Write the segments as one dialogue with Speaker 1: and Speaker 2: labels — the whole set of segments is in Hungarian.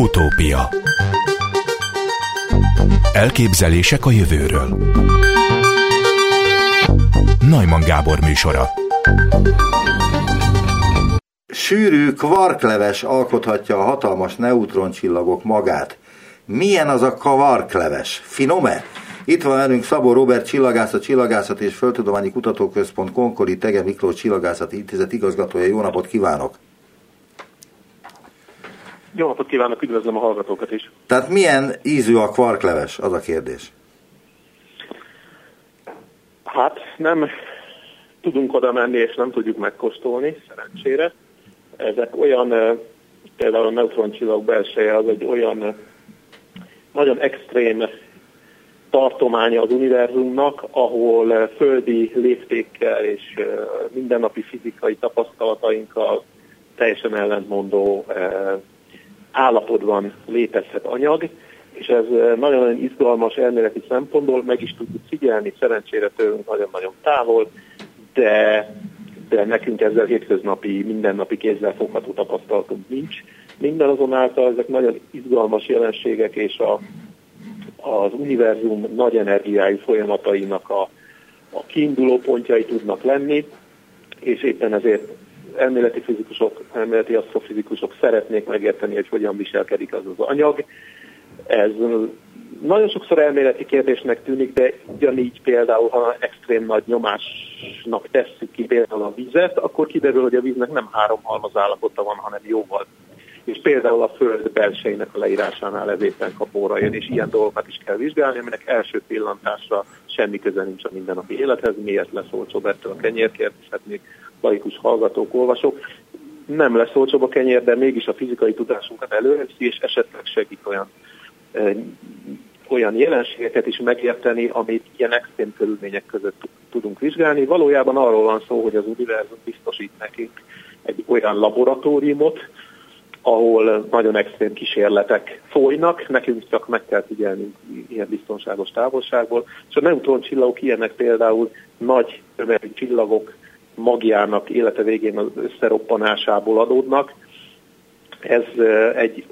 Speaker 1: Utópia Elképzelések a jövőről Najman Gábor műsora
Speaker 2: Sűrű kvarkleves alkothatja a hatalmas neutroncsillagok magát. Milyen az a kvarkleves? Finome? Itt van velünk Szabó Robert Csillagászat, Csillagászat és Földtudományi Kutatóközpont Konkoli Tege Miklós Csillagászati Intézet igazgatója. Jó napot kívánok!
Speaker 3: Jó napot kívánok, üdvözlöm a hallgatókat is.
Speaker 2: Tehát milyen ízű a kvarkleves, az a kérdés?
Speaker 3: Hát nem tudunk oda menni, és nem tudjuk megkóstolni, szerencsére. Ezek olyan, például a neutroncsillag belseje az egy olyan nagyon extrém tartománya az univerzumnak, ahol földi léptékkel és mindennapi fizikai tapasztalatainkkal teljesen ellentmondó állapotban létezhet anyag, és ez nagyon-nagyon izgalmas elméleti szempontból, meg is tudjuk figyelni, szerencsére tőlünk nagyon-nagyon távol, de, de nekünk ezzel hétköznapi, mindennapi kézzel fogható tapasztalatunk nincs. Minden azonáltal ezek nagyon izgalmas jelenségek, és a, az univerzum nagy energiájú folyamatainak a, a kiinduló pontjai tudnak lenni, és éppen ezért elméleti fizikusok, elméleti asztrofizikusok szeretnék megérteni, hogy hogyan viselkedik az az anyag. Ez nagyon sokszor elméleti kérdésnek tűnik, de ugyanígy például, ha extrém nagy nyomásnak tesszük ki például a vizet, akkor kiderül, hogy a víznek nem három halmaz állapota van, hanem jóval. És például a föld belsejének a leírásánál ez éppen kapóra jön, és ilyen dolgokat is kell vizsgálni, aminek első pillantásra semmi köze nincs a mindennapi élethez. Miért lesz olcsóbb ettől a kenyérkért, és hát még laikus hallgatók, olvasók. Nem lesz olcsóbb a kenyér, de mégis a fizikai tudásunkat előreveszi, és esetleg segít olyan, e, olyan jelenségeket is megérteni, amit ilyen extrém körülmények között tudunk vizsgálni. Valójában arról van szó, hogy az univerzum biztosít nekünk egy olyan laboratóriumot, ahol nagyon extrém kísérletek folynak, nekünk csak meg kell figyelni ilyen biztonságos távolságból. És a neutroncsillagok ilyenek például nagy tömegű csillagok, magjának élete végén az összeroppanásából adódnak. Ez egy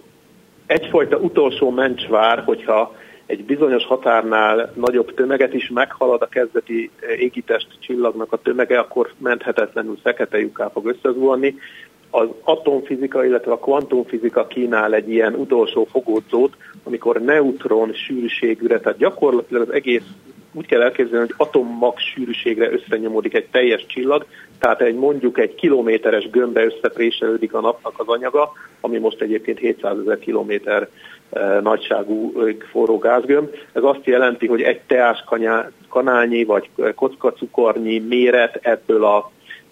Speaker 3: egyfajta utolsó mencsvár, hogyha egy bizonyos határnál nagyobb tömeget is meghalad a kezdeti égitest csillagnak a tömege, akkor menthetetlenül fekete lyuká fog összezuhanni. Az atomfizika, illetve a kvantumfizika kínál egy ilyen utolsó fogódzót, amikor neutron sűrűségűre, tehát gyakorlatilag az egész úgy kell elképzelni, hogy atommag sűrűségre összenyomodik egy teljes csillag, tehát egy mondjuk egy kilométeres gömbbe összepréselődik a napnak az anyaga, ami most egyébként 700 ezer kilométer e, nagyságú forró gázgömb. Ez azt jelenti, hogy egy teás kanálnyi vagy kockacukornyi méret ebből a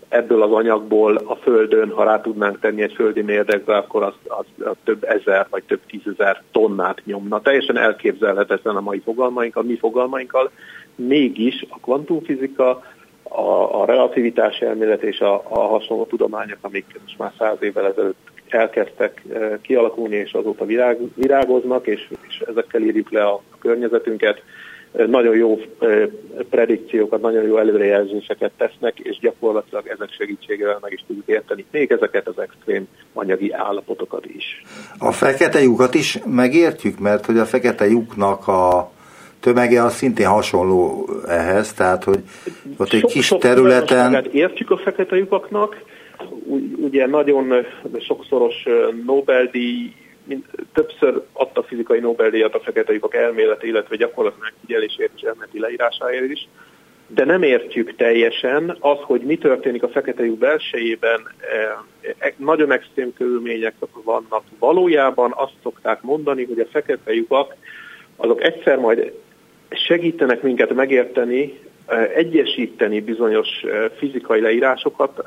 Speaker 3: ebből az anyagból a Földön, ha rá tudnánk tenni egy földi mérdekbe, akkor az, az, az több ezer vagy több tízezer tonnát nyomna. Teljesen elképzelhetetlen a mai fogalmaink, a mi fogalmainkkal. Mégis a kvantumfizika, a, a relativitás elmélet és a, a hasonló tudományok, amik most már száz évvel ezelőtt elkezdtek eh, kialakulni, és azóta virág, virágoznak, és, és ezekkel írjuk le a környezetünket, nagyon jó predikciókat, nagyon jó előrejelzéseket tesznek, és gyakorlatilag ezek segítségével meg is tudjuk érteni még ezeket az extrém anyagi állapotokat is.
Speaker 2: A fekete lyukat is megértjük, mert hogy a fekete lyuknak a tömege az szintén hasonló ehhez, tehát hogy ott egy sok, kis sok területen...
Speaker 3: Értjük a fekete lyukaknak, ugye nagyon sokszoros Nobel-díj többször adta fizikai Nobel-díjat a fekete lyukak elméleti, illetve gyakorlati megfigyelésért és elméleti leírásáért is, de nem értjük teljesen az, hogy mi történik a fekete lyuk belsejében, e, e, nagyon extrém körülmények vannak. Valójában azt szokták mondani, hogy a fekete lyukak azok egyszer majd segítenek minket megérteni, e, egyesíteni bizonyos fizikai leírásokat.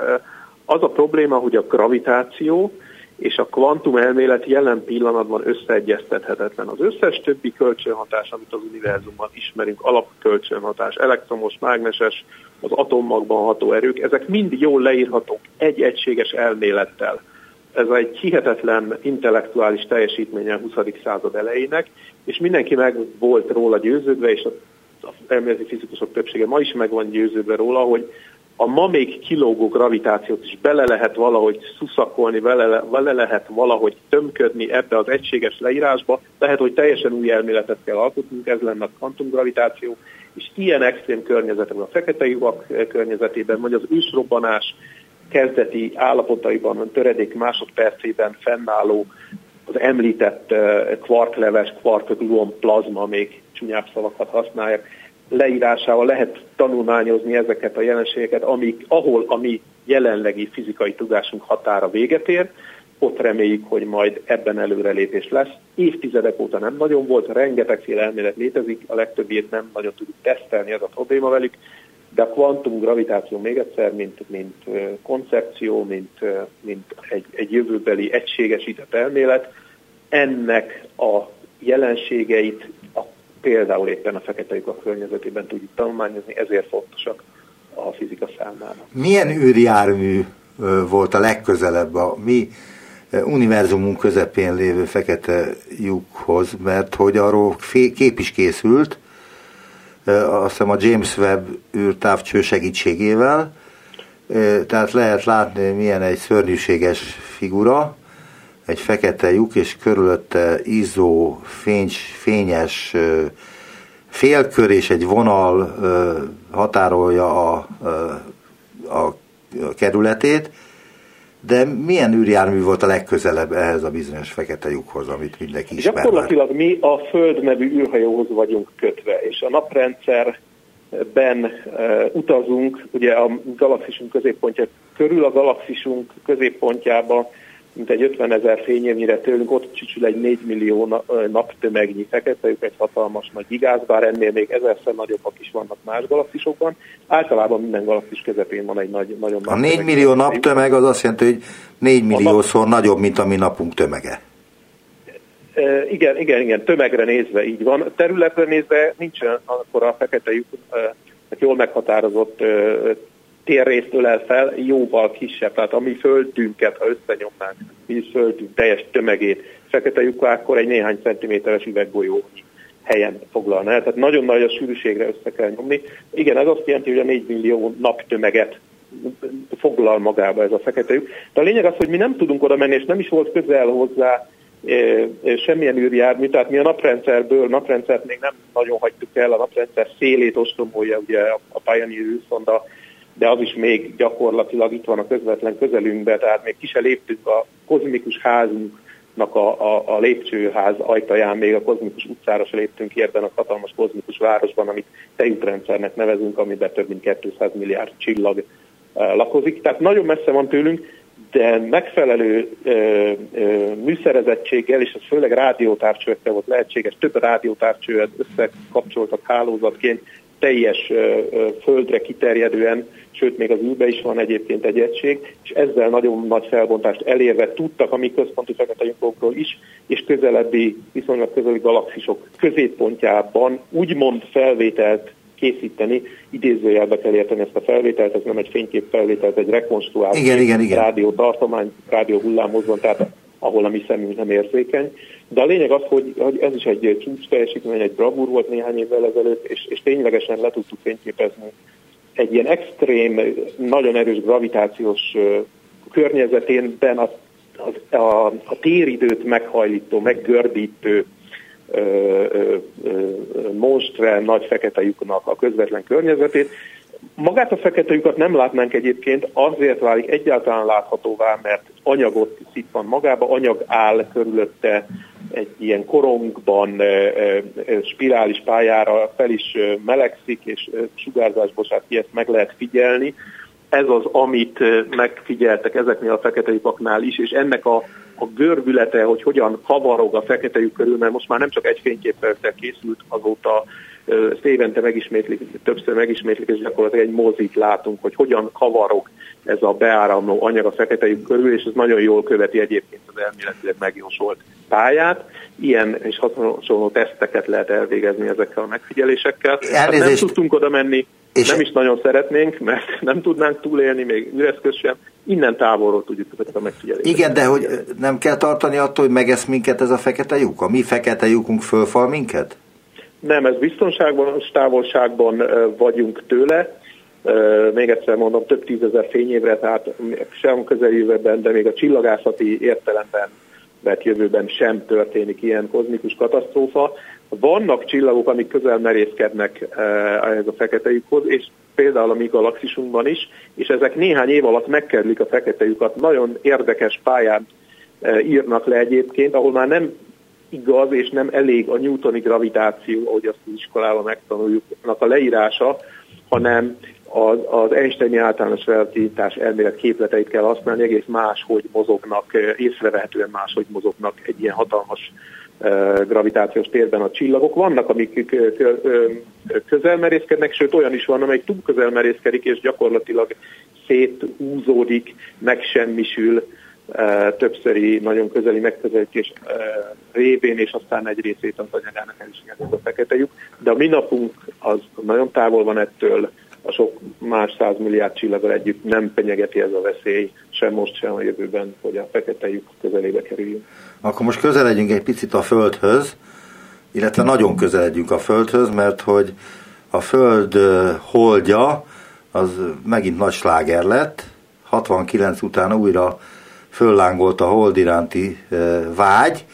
Speaker 3: Az a probléma, hogy a gravitáció, és a kvantum elmélet jelen pillanatban összeegyeztethetetlen. Az összes többi kölcsönhatás, amit az univerzumban ismerünk, alapkölcsönhatás, elektromos, mágneses, az atommagban ható erők, ezek mind jól leírhatók egy egységes elmélettel. Ez egy hihetetlen intellektuális teljesítménye a 20. század elejének, és mindenki meg volt róla győződve, és az elméleti fizikusok többsége ma is meg van győződve róla, hogy a ma még kilógó gravitációt is bele lehet valahogy szuszakolni, bele, bele lehet valahogy tömködni ebbe az egységes leírásba, lehet, hogy teljesen új elméletet kell alkotnunk, ez lenne a kvantumgravitáció, és ilyen extrém környezetekben, a fekete lyukak környezetében, vagy az ősrobbanás kezdeti állapotaiban, töredék másodpercében fennálló az említett kvarkleves, kvarkgluon plazma, még csúnyább szavakat használják, leírásával lehet tanulmányozni ezeket a jelenségeket, amik, ahol a mi jelenlegi fizikai tudásunk határa véget ér, ott reméljük, hogy majd ebben előrelépés lesz. Évtizedek óta nem nagyon volt, rengetegféle elmélet létezik, a legtöbbét nem nagyon tudjuk tesztelni, ez a probléma velük, de a kvantum gravitáció még egyszer, mint, mint koncepció, mint, mint egy, egy jövőbeli egységesített elmélet, ennek a jelenségeit például éppen a fekete lyukak környezetében tudjuk tanulmányozni, ezért fontosak a fizika számára.
Speaker 2: Milyen űrjármű volt a legközelebb a mi univerzumunk közepén lévő fekete lyukhoz, mert hogy arról kép is készült, azt hiszem a James Webb űrtávcső segítségével, tehát lehet látni, milyen egy szörnyűséges figura, egy fekete lyuk, és körülötte izzó, fény, fényes félkör és egy vonal határolja a, a, kerületét, de milyen űrjármű volt a legközelebb ehhez a bizonyos fekete lyukhoz, amit mindenki ismer?
Speaker 3: Gyakorlatilag mi a Föld nevű űrhajóhoz vagyunk kötve, és a naprendszerben utazunk, ugye a galaxisunk középpontja körül a galaxisunk középpontjába mint egy 50 ezer fényévnyire tőlünk, ott csücsül egy 4 millió naptömegnyi fekete, ők egy hatalmas nagy igáz, bár ennél még ezerszer nagyobbak is vannak más galaxisokban. Általában minden galaxis közepén van egy nagy, nagyon
Speaker 2: nagy A 4 millió naptömeg az azt jelenti, hogy 4 milliószor nap... nagyobb, mint a mi napunk tömege.
Speaker 3: Igen, igen, igen, tömegre nézve így van. Területre nézve nincsen akkor a fekete lyuk, e, jól meghatározott e, térrészt ölel fel, jóval kisebb. Tehát a mi földünket, ha összenyomnánk, mi földünk teljes tömegét, fekete lyuka, akkor egy néhány centiméteres üvegbolyó helyen foglalna el. Tehát nagyon nagy a sűrűségre össze kell nyomni. Igen, ez azt jelenti, hogy a 4 millió naptömeget foglal magába ez a fekete lyuk. De a lényeg az, hogy mi nem tudunk oda menni, és nem is volt közel hozzá e, e, semmilyen űrjármű, tehát mi a naprendszerből, naprendszert még nem nagyon hagytuk el, a naprendszer szélét ostromolja ugye a Pioneer űrszonda de az is még gyakorlatilag itt van a közvetlen közelünkben, tehát még ki se léptünk a kozmikus házunknak a, a, a lépcsőház ajtaján, még a kozmikus utcára se léptünk ki ebben a hatalmas kozmikus városban, amit tejútrendszernek nevezünk, amiben több mint 200 milliárd csillag uh, lakozik. Tehát nagyon messze van tőlünk, de megfelelő ö, ö, műszerezettséggel, és ez főleg rádiótárcsőkkel volt lehetséges, több rádiótárcsőet összekapcsoltak hálózatként, teljes földre kiterjedően, sőt még az űrbe is van egyébként egy egység, és ezzel nagyon nagy felbontást elérve tudtak a mi központi fekete is, és közelebbi, viszonylag közeli galaxisok középpontjában úgymond felvételt készíteni, idézőjelbe kell érteni ezt a felvételt, ez nem egy fénykép felvétel, ez egy rekonstruált
Speaker 2: igen, igen, igen.
Speaker 3: rádió tartomány, rádió hullámozban, tehát ahol a mi szemünk nem érzékeny. De a lényeg az, hogy, hogy ez is egy csúcs teljesítmény, egy bravúr volt néhány évvel ezelőtt, és, és ténylegesen le tudtuk fényképezni egy ilyen extrém, nagyon erős gravitációs környezetében a, a, a, a téridőt meghajlító, meggördítő monstre nagy fekete lyuknak a közvetlen környezetét. Magát a fekete lyukat nem látnánk egyébként, azért válik egyáltalán láthatóvá, mert anyagot van magába, anyag áll körülötte egy ilyen korongban spirális pályára fel is melegszik, és sugárzásból ki ezt meg lehet figyelni. Ez az, amit megfigyeltek ezeknél a fekete lyukaknál is, és ennek a, a görbülete, hogy hogyan kavarog a fekete lyuk körül, mert most már nem csak egy fényképpel készült, azóta ezt évente megismétlik, többször megismétlik, és gyakorlatilag egy mozit látunk, hogy hogyan kavarog ez a beáramló anyag a fekete lyuk körül, és ez nagyon jól követi egyébként az elméletileg megjósolt pályát. Ilyen és hasonló teszteket lehet elvégezni ezekkel a megfigyelésekkel. Hát nem tudtunk oda menni, és nem is nagyon szeretnénk, mert nem tudnánk túlélni, még üreszköz sem. Innen távolról tudjuk ezeket a megfigyeléseket.
Speaker 2: Igen, de hogy nem kell tartani attól, hogy megesz minket ez a fekete lyuk? A mi fekete lyukunk fölfal minket?
Speaker 3: Nem, ez biztonságban, távolságban vagyunk tőle, még egyszer mondom, több tízezer fényévre, tehát sem közeljövőben, de még a csillagászati értelemben vett jövőben sem történik ilyen kozmikus katasztrófa. Vannak csillagok, amik közel merészkednek ehhez a fekete lyukhoz, és például a mi galaxisunkban is, és ezek néhány év alatt megkerülik a fekete lyukat. Nagyon érdekes pályán írnak le egyébként, ahol már nem igaz és nem elég a newtoni gravitáció, ahogy azt az iskolában megtanuljuk, a leírása, hanem az, az Einsteini általános relativitás elmélet képleteit kell használni, egész máshogy mozognak, észrevehetően máshogy mozognak egy ilyen hatalmas gravitációs térben a csillagok. Vannak, amik közel merészkednek, sőt olyan is van, amelyik túl közel merészkedik, és gyakorlatilag széthúzódik, megsemmisül, többszöri, nagyon közeli megközelítés révén, és aztán egy részét az anyagának el is a fekete lyuk. De a mi napunk az nagyon távol van ettől, a sok más százmilliárd csillaggal együtt nem penyegeti ez a veszély, sem most, sem a jövőben, hogy a fekete lyuk közelébe kerüljünk.
Speaker 2: Akkor most közeledjünk egy picit a Földhöz, illetve nagyon közeledjünk a Földhöz, mert hogy a Föld holdja az megint nagy sláger lett, 69 után újra föllángolt a hold iránti vágy,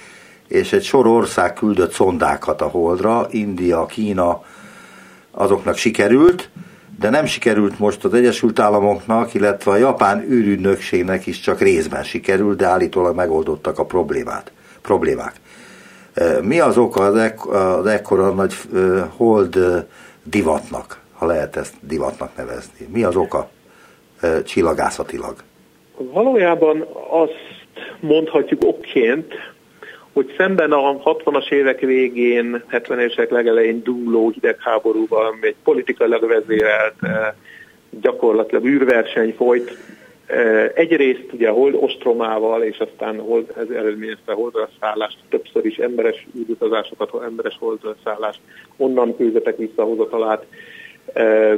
Speaker 2: és egy sor ország küldött szondákat a holdra, India, Kína, azoknak sikerült, de nem sikerült most az Egyesült Államoknak, illetve a japán űrügynökségnek is csak részben sikerült, de állítólag megoldottak a problémát, problémák. Mi az oka az, ek, az ekkora nagy hold divatnak, ha lehet ezt divatnak nevezni? Mi az oka csillagászatilag?
Speaker 3: Valójában azt mondhatjuk okként, hogy szemben a 60-as évek végén, 70-es évek legelején dúló hidegháborúval, egy politikailag vezérelt eh, gyakorlatilag űrverseny folyt, eh, egyrészt ugye hold ostromával, és aztán hold, ez eredményezte holdra szállást, többször is emberes űrutazásokat, emberes holdra szállást, onnan küldettek visszahozatalát,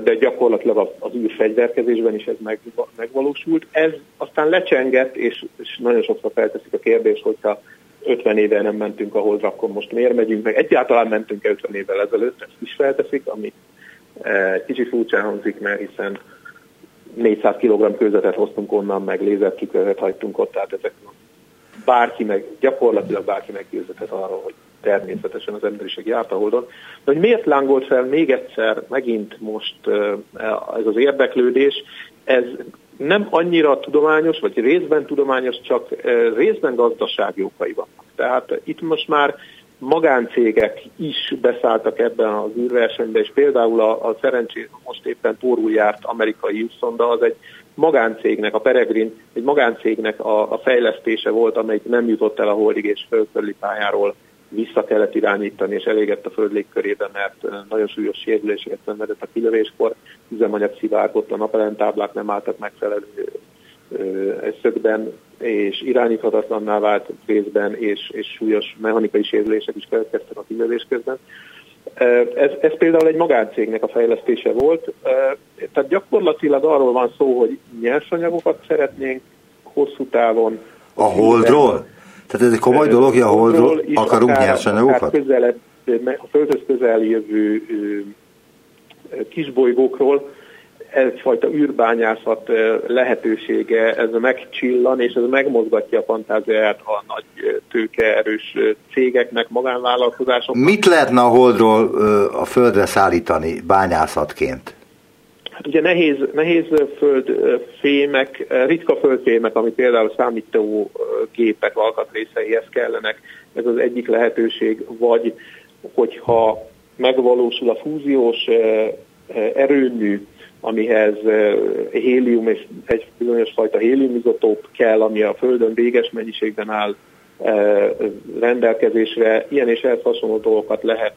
Speaker 3: de gyakorlatilag az űrfegyverkezésben is ez megvalósult. Ez aztán lecsengett, és, és nagyon sokszor felteszik a kérdést, hogyha 50 éve nem mentünk a holdra, akkor most miért megyünk meg? Egyáltalán mentünk 50 évvel ezelőtt, ezt is felteszik, ami e, kicsit furcsán hangzik, mert hiszen 400 kg kőzetet hoztunk onnan, meg lézertükröket hagytunk ott, tehát ezek bárki meg, gyakorlatilag bárki meggyőzhetett arról, hogy természetesen az emberiség járt a holdon. De hogy miért lángolt fel még egyszer megint most e, ez az érdeklődés, ez nem annyira tudományos, vagy részben tudományos, csak részben gazdasági okai vannak. Tehát itt most már magáncégek is beszálltak ebben az űrversenybe, és például a, a szerencsés most éppen pórul járt amerikai űrszonda, az egy magáncégnek, a Peregrin egy magáncégnek a, a fejlesztése volt, amelyik nem jutott el a holdig és földkörüli pályáról vissza kellett irányítani, és elégett a föld légkörében, mert nagyon súlyos sérüléseket szenvedett a kilövéskor, üzemanyag szivárgott, a napelemtáblák nem álltak megfelelő szögben, és irányíthatatlanná vált részben, és, és súlyos mechanikai sérülések is keletkeztek a kilövés közben. Ez, ez például egy magáncégnek a fejlesztése volt, tehát gyakorlatilag arról van szó, hogy nyersanyagokat szeretnénk hosszú távon.
Speaker 2: A holdról? Tehát ez egy komoly dolog, hogy a holdról akarunk nyersanyagokat?
Speaker 3: Közelebb, a földhöz közel jövő kisbolygókról egyfajta űrbányászat lehetősége, ez megcsillan, és ez megmozgatja a fantáziáját a nagy tőkeerős cégeknek, magánvállalkozásoknak.
Speaker 2: Mit lehetne a holdról a földre szállítani bányászatként?
Speaker 3: Ugye nehéz, nehéz földfémek, ritka földfémek, ami például számítógépek alkatrészeihez kellenek, ez az egyik lehetőség, vagy hogyha megvalósul a fúziós erőmű, amihez hélium és egy bizonyos fajta héliumizotóp kell, ami a Földön véges mennyiségben áll rendelkezésre. Ilyen és ehhez hasonló dolgokat lehet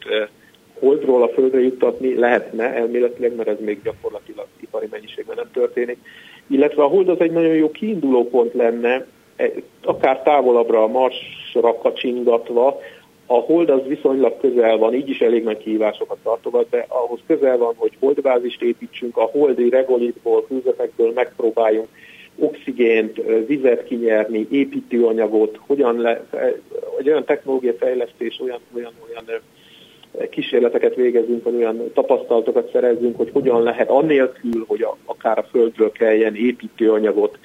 Speaker 3: holdról a földre juttatni, lehetne elméletileg, mert ez még gyakorlatilag ipari mennyiségben nem történik. Illetve a hold az egy nagyon jó kiinduló pont lenne, e, akár távolabbra a Marsra kacsingatva, a hold az viszonylag közel van, így is elég nagy kihívásokat tartogat, de ahhoz közel van, hogy holdbázist építsünk, a holdi regolitból, fűzetekből megpróbáljunk oxigént, vizet kinyerni, építőanyagot, hogyan le, egy olyan technológia fejlesztés, olyan, olyan, olyan kísérleteket végezünk, vagy olyan tapasztalatokat szerezzünk, hogy hogyan lehet annélkül, hogy a, akár a Földről kelljen építőanyagot,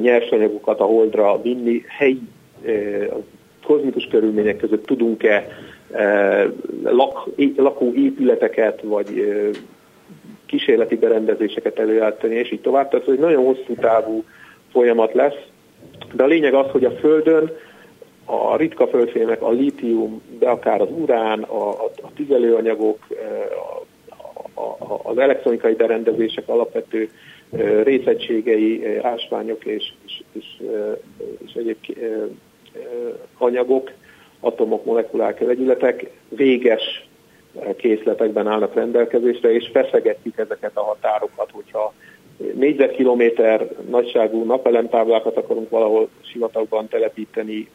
Speaker 3: nyersanyagokat a Holdra vinni, helyi kozmikus körülmények között tudunk-e lak, lakóépületeket, vagy kísérleti berendezéseket előállítani, és így tovább. Tehát ez egy nagyon hosszú távú folyamat lesz. De a lényeg az, hogy a Földön a ritka földfémek, a lítium, de akár az urán, a, a, a tüzelőanyagok, a, a, az elektronikai berendezések alapvető részegységei, ásványok és, és, és, és egyéb anyagok, atomok, molekulák, vegyületek véges készletekben állnak rendelkezésre, és feszegetjük ezeket a határokat, hogyha négyzetkilométer nagyságú napelemtáblákat akarunk valahol sivatagban telepíteni,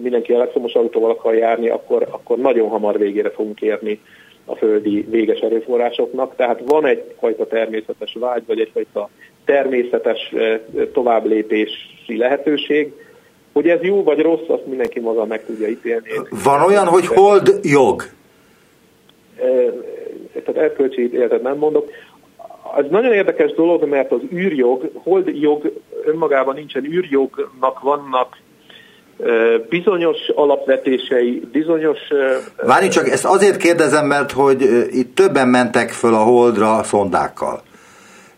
Speaker 3: mindenki elektromos autóval akar járni, akkor, akkor nagyon hamar végére fogunk érni a földi véges erőforrásoknak. Tehát van egyfajta természetes vágy, vagy egyfajta természetes továbblépési lehetőség. Hogy ez jó vagy rossz, azt mindenki maga meg tudja ítélni.
Speaker 4: Van olyan, hogy hold jog?
Speaker 3: Tehát erkölcsi ítéletet nem mondok. Ez nagyon érdekes dolog, mert az űrjog, hold jog önmagában nincsen, űrjognak vannak bizonyos alapvetései, bizonyos...
Speaker 4: Várj csak, ezt azért kérdezem, mert hogy itt többen mentek föl a Holdra szondákkal,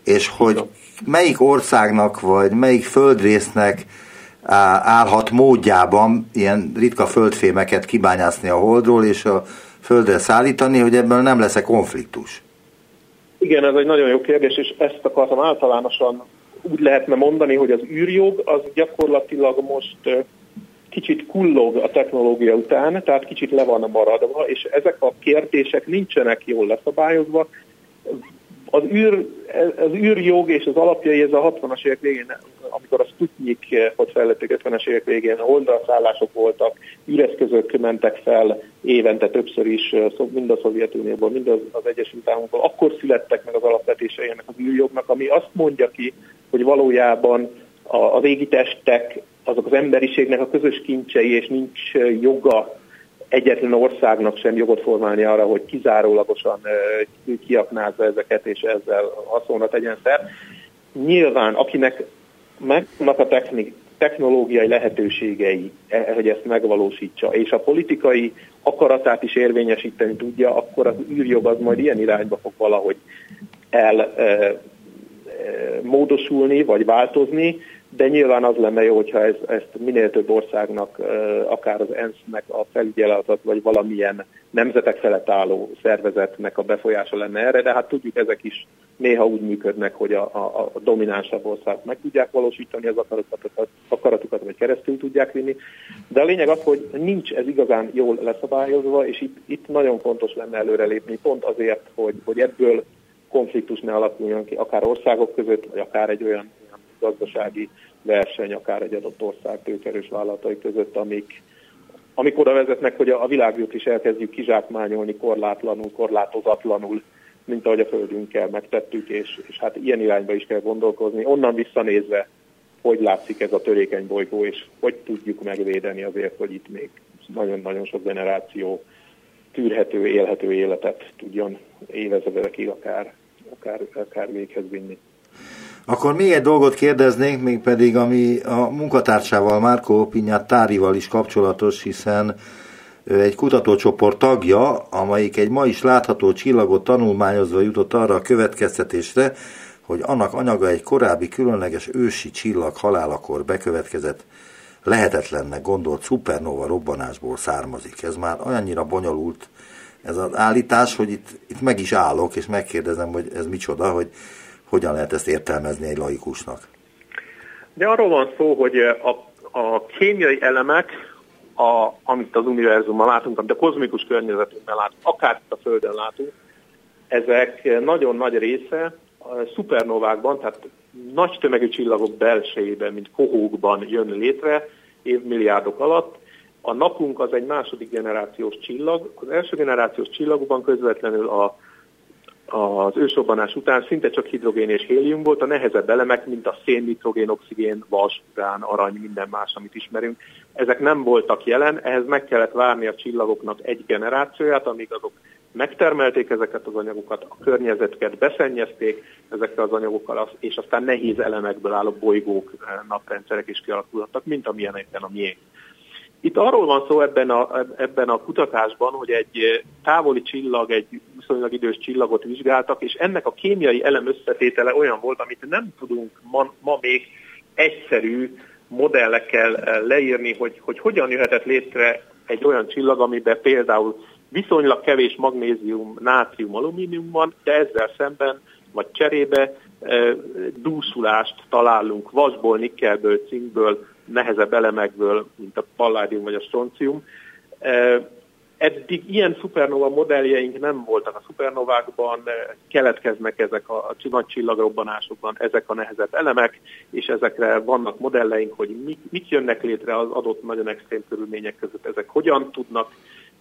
Speaker 4: és hogy melyik országnak, vagy melyik földrésznek állhat módjában ilyen ritka földfémeket kibányászni a Holdról, és a Földre szállítani, hogy ebből nem lesz-e konfliktus?
Speaker 3: Igen, ez egy nagyon jó kérdés, és ezt akartam általánosan úgy lehetne mondani, hogy az űrjog az gyakorlatilag most kicsit kullog a technológia után, tehát kicsit le van maradva, és ezek a kérdések nincsenek jól leszabályozva. Az, űr, az űrjog és az alapjai ez a 60-as évek végén, amikor a Sputnik hogy fejlették 50-es évek végén, oldalszállások voltak, űreszközök mentek fel évente többször is, mind a Szovjetunióból, mind az, az Egyesült Államokból, akkor születtek meg az alapvetései ennek az űrjognak, ami azt mondja ki, hogy valójában a, a régi testek azok az emberiségnek a közös kincsei, és nincs joga egyetlen országnak sem jogot formálni arra, hogy kizárólagosan kiaknázza ezeket, és ezzel haszonra tegyen szer. Nyilván, akinek megvannak a technik, technológiai lehetőségei, e, hogy ezt megvalósítsa, és a politikai akaratát is érvényesíteni tudja, akkor az űrjog az majd ilyen irányba fog valahogy el e, e, módosulni, vagy változni, de nyilván az lenne jó, hogyha ez, ezt minél több országnak, akár az ENSZ-nek a felügyeletet, vagy valamilyen nemzetek felett álló szervezetnek a befolyása lenne erre, de hát tudjuk, ezek is néha úgy működnek, hogy a, a, a dominánsabb ország meg tudják valósítani az akaratukat, akaratukat, vagy keresztül tudják vinni. De a lényeg az, hogy nincs ez igazán jól leszabályozva, és itt, itt nagyon fontos lenne előrelépni, pont azért, hogy, hogy ebből konfliktus ne alakuljon ki, akár országok között, vagy akár egy olyan gazdasági verseny, akár egy adott ország tőkerős vállalatai között, amik, amik oda vezetnek, hogy a, a világjút is elkezdjük kizsákmányolni korlátlanul, korlátozatlanul, mint ahogy a Földünkkel megtettük, és, és hát ilyen irányba is kell gondolkozni. Onnan visszanézve, hogy látszik ez a törékeny bolygó, és hogy tudjuk megvédeni azért, hogy itt még nagyon-nagyon sok generáció tűrhető, élhető életet tudjon évezredekig akár, akár, akár véghez vinni.
Speaker 4: Akkor még egy dolgot kérdeznénk, még pedig ami a munkatársával, Márko Tárival is kapcsolatos, hiszen ő egy kutatócsoport tagja, amelyik egy ma is látható csillagot tanulmányozva jutott arra a következtetésre, hogy annak anyaga egy korábbi különleges ősi csillag halálakor bekövetkezett lehetetlennek gondolt szupernova robbanásból származik. Ez már olyannyira bonyolult ez az állítás, hogy itt, itt meg is állok, és megkérdezem, hogy ez micsoda, hogy hogyan lehet ezt értelmezni egy laikusnak?
Speaker 3: De arról van szó, hogy a, a kémiai elemek, a, amit az univerzumban látunk, amit a kozmikus környezetünkben látunk, akár itt a Földön látunk, ezek nagyon nagy része a szupernovákban, tehát nagy tömegű csillagok belsejében, mint kohókban jön létre évmilliárdok alatt. A napunk az egy második generációs csillag. Az első generációs csillagokban közvetlenül a az ősrobbanás után szinte csak hidrogén és hélium volt, a nehezebb elemek, mint a szén, nitrogén, oxigén, vas, urán, arany, minden más, amit ismerünk, ezek nem voltak jelen, ehhez meg kellett várni a csillagoknak egy generációját, amíg azok megtermelték ezeket az anyagokat, a környezetket beszennyezték ezekkel az anyagokkal, és aztán nehéz elemekből álló bolygók, eh, naprendszerek is kialakultak, mint amilyen a miénk. Itt arról van szó ebben a, ebben a kutatásban, hogy egy távoli csillag, egy viszonylag idős csillagot vizsgáltak, és ennek a kémiai elem összetétele olyan volt, amit nem tudunk ma, ma még egyszerű modellekkel leírni, hogy, hogy hogyan jöhetett létre egy olyan csillag, amiben például viszonylag kevés magnézium, nátrium, alumínium van, de ezzel szemben vagy cserébe e, dúsulást találunk vasból, nikkelből, cinkből, nehezebb elemekből, mint a palládium vagy a stroncium. Eddig ilyen szupernova modelljeink nem voltak a szupernovákban, keletkeznek ezek a nagy csillagrobbanásokban, ezek a nehezebb elemek, és ezekre vannak modelleink, hogy mit jönnek létre az adott nagyon extrém körülmények között, ezek hogyan tudnak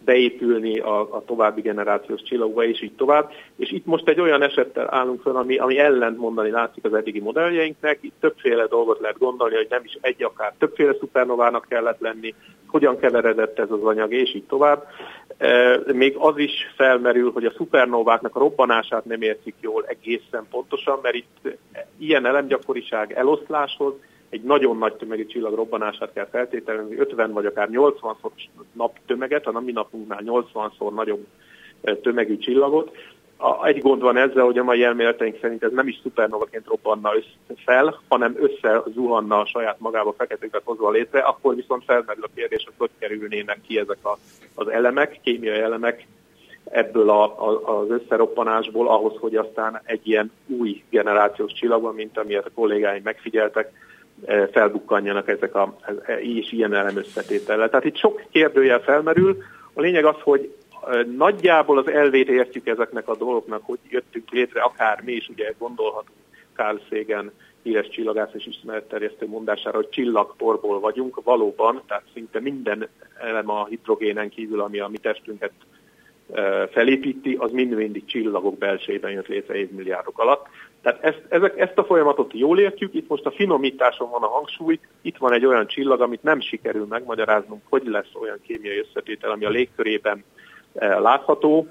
Speaker 3: beépülni a, a további generációs csillagba, és így tovább. És itt most egy olyan esettel állunk fel, ami, ami ellent mondani látszik az eddigi modelljeinknek. Itt többféle dolgot lehet gondolni, hogy nem is egy, akár többféle szupernovának kellett lenni, hogyan keveredett ez az anyag, és így tovább. Még az is felmerül, hogy a szupernováknak a robbanását nem értik jól egészen pontosan, mert itt ilyen elemgyakoriság eloszláshoz egy nagyon nagy tömegű csillag robbanását kell feltételezni, 50 vagy akár 80-szor nap tömeget, a mi napunknál 80-szor nagyobb tömegű csillagot. Egy gond van ezzel, hogy a mai elméleteink szerint ez nem is szupernovaként robbanna fel, hanem zuhanna a saját magába feketéket hozva létre, akkor viszont felmerül a kérdés, hogy hogy kerülnének ki ezek a, az elemek, kémiai elemek ebből a, a, az összeroppanásból ahhoz, hogy aztán egy ilyen új generációs csillagban, mint amilyet a kollégáim megfigyeltek, felbukkanjanak ezek a, e, és ilyen elem összetétellel. Tehát itt sok kérdőjel felmerül. A lényeg az, hogy e, nagyjából az elvét értjük ezeknek a dolgoknak, hogy jöttünk létre, akár mi is ugye gondolhatunk Carl Sagan híres csillagász és ismeretterjesztő mondására, hogy csillagporból vagyunk, valóban, tehát szinte minden elem a hidrogénen kívül, ami a mi testünket felépíti, az mind-mindig csillagok belsejében jött létre évmilliárdok alatt. Tehát ezt, ezek, ezt a folyamatot jól értjük, itt most a finomításon van a hangsúly, itt van egy olyan csillag, amit nem sikerül megmagyaráznunk, hogy lesz olyan kémiai összetétel, ami a légkörében látható.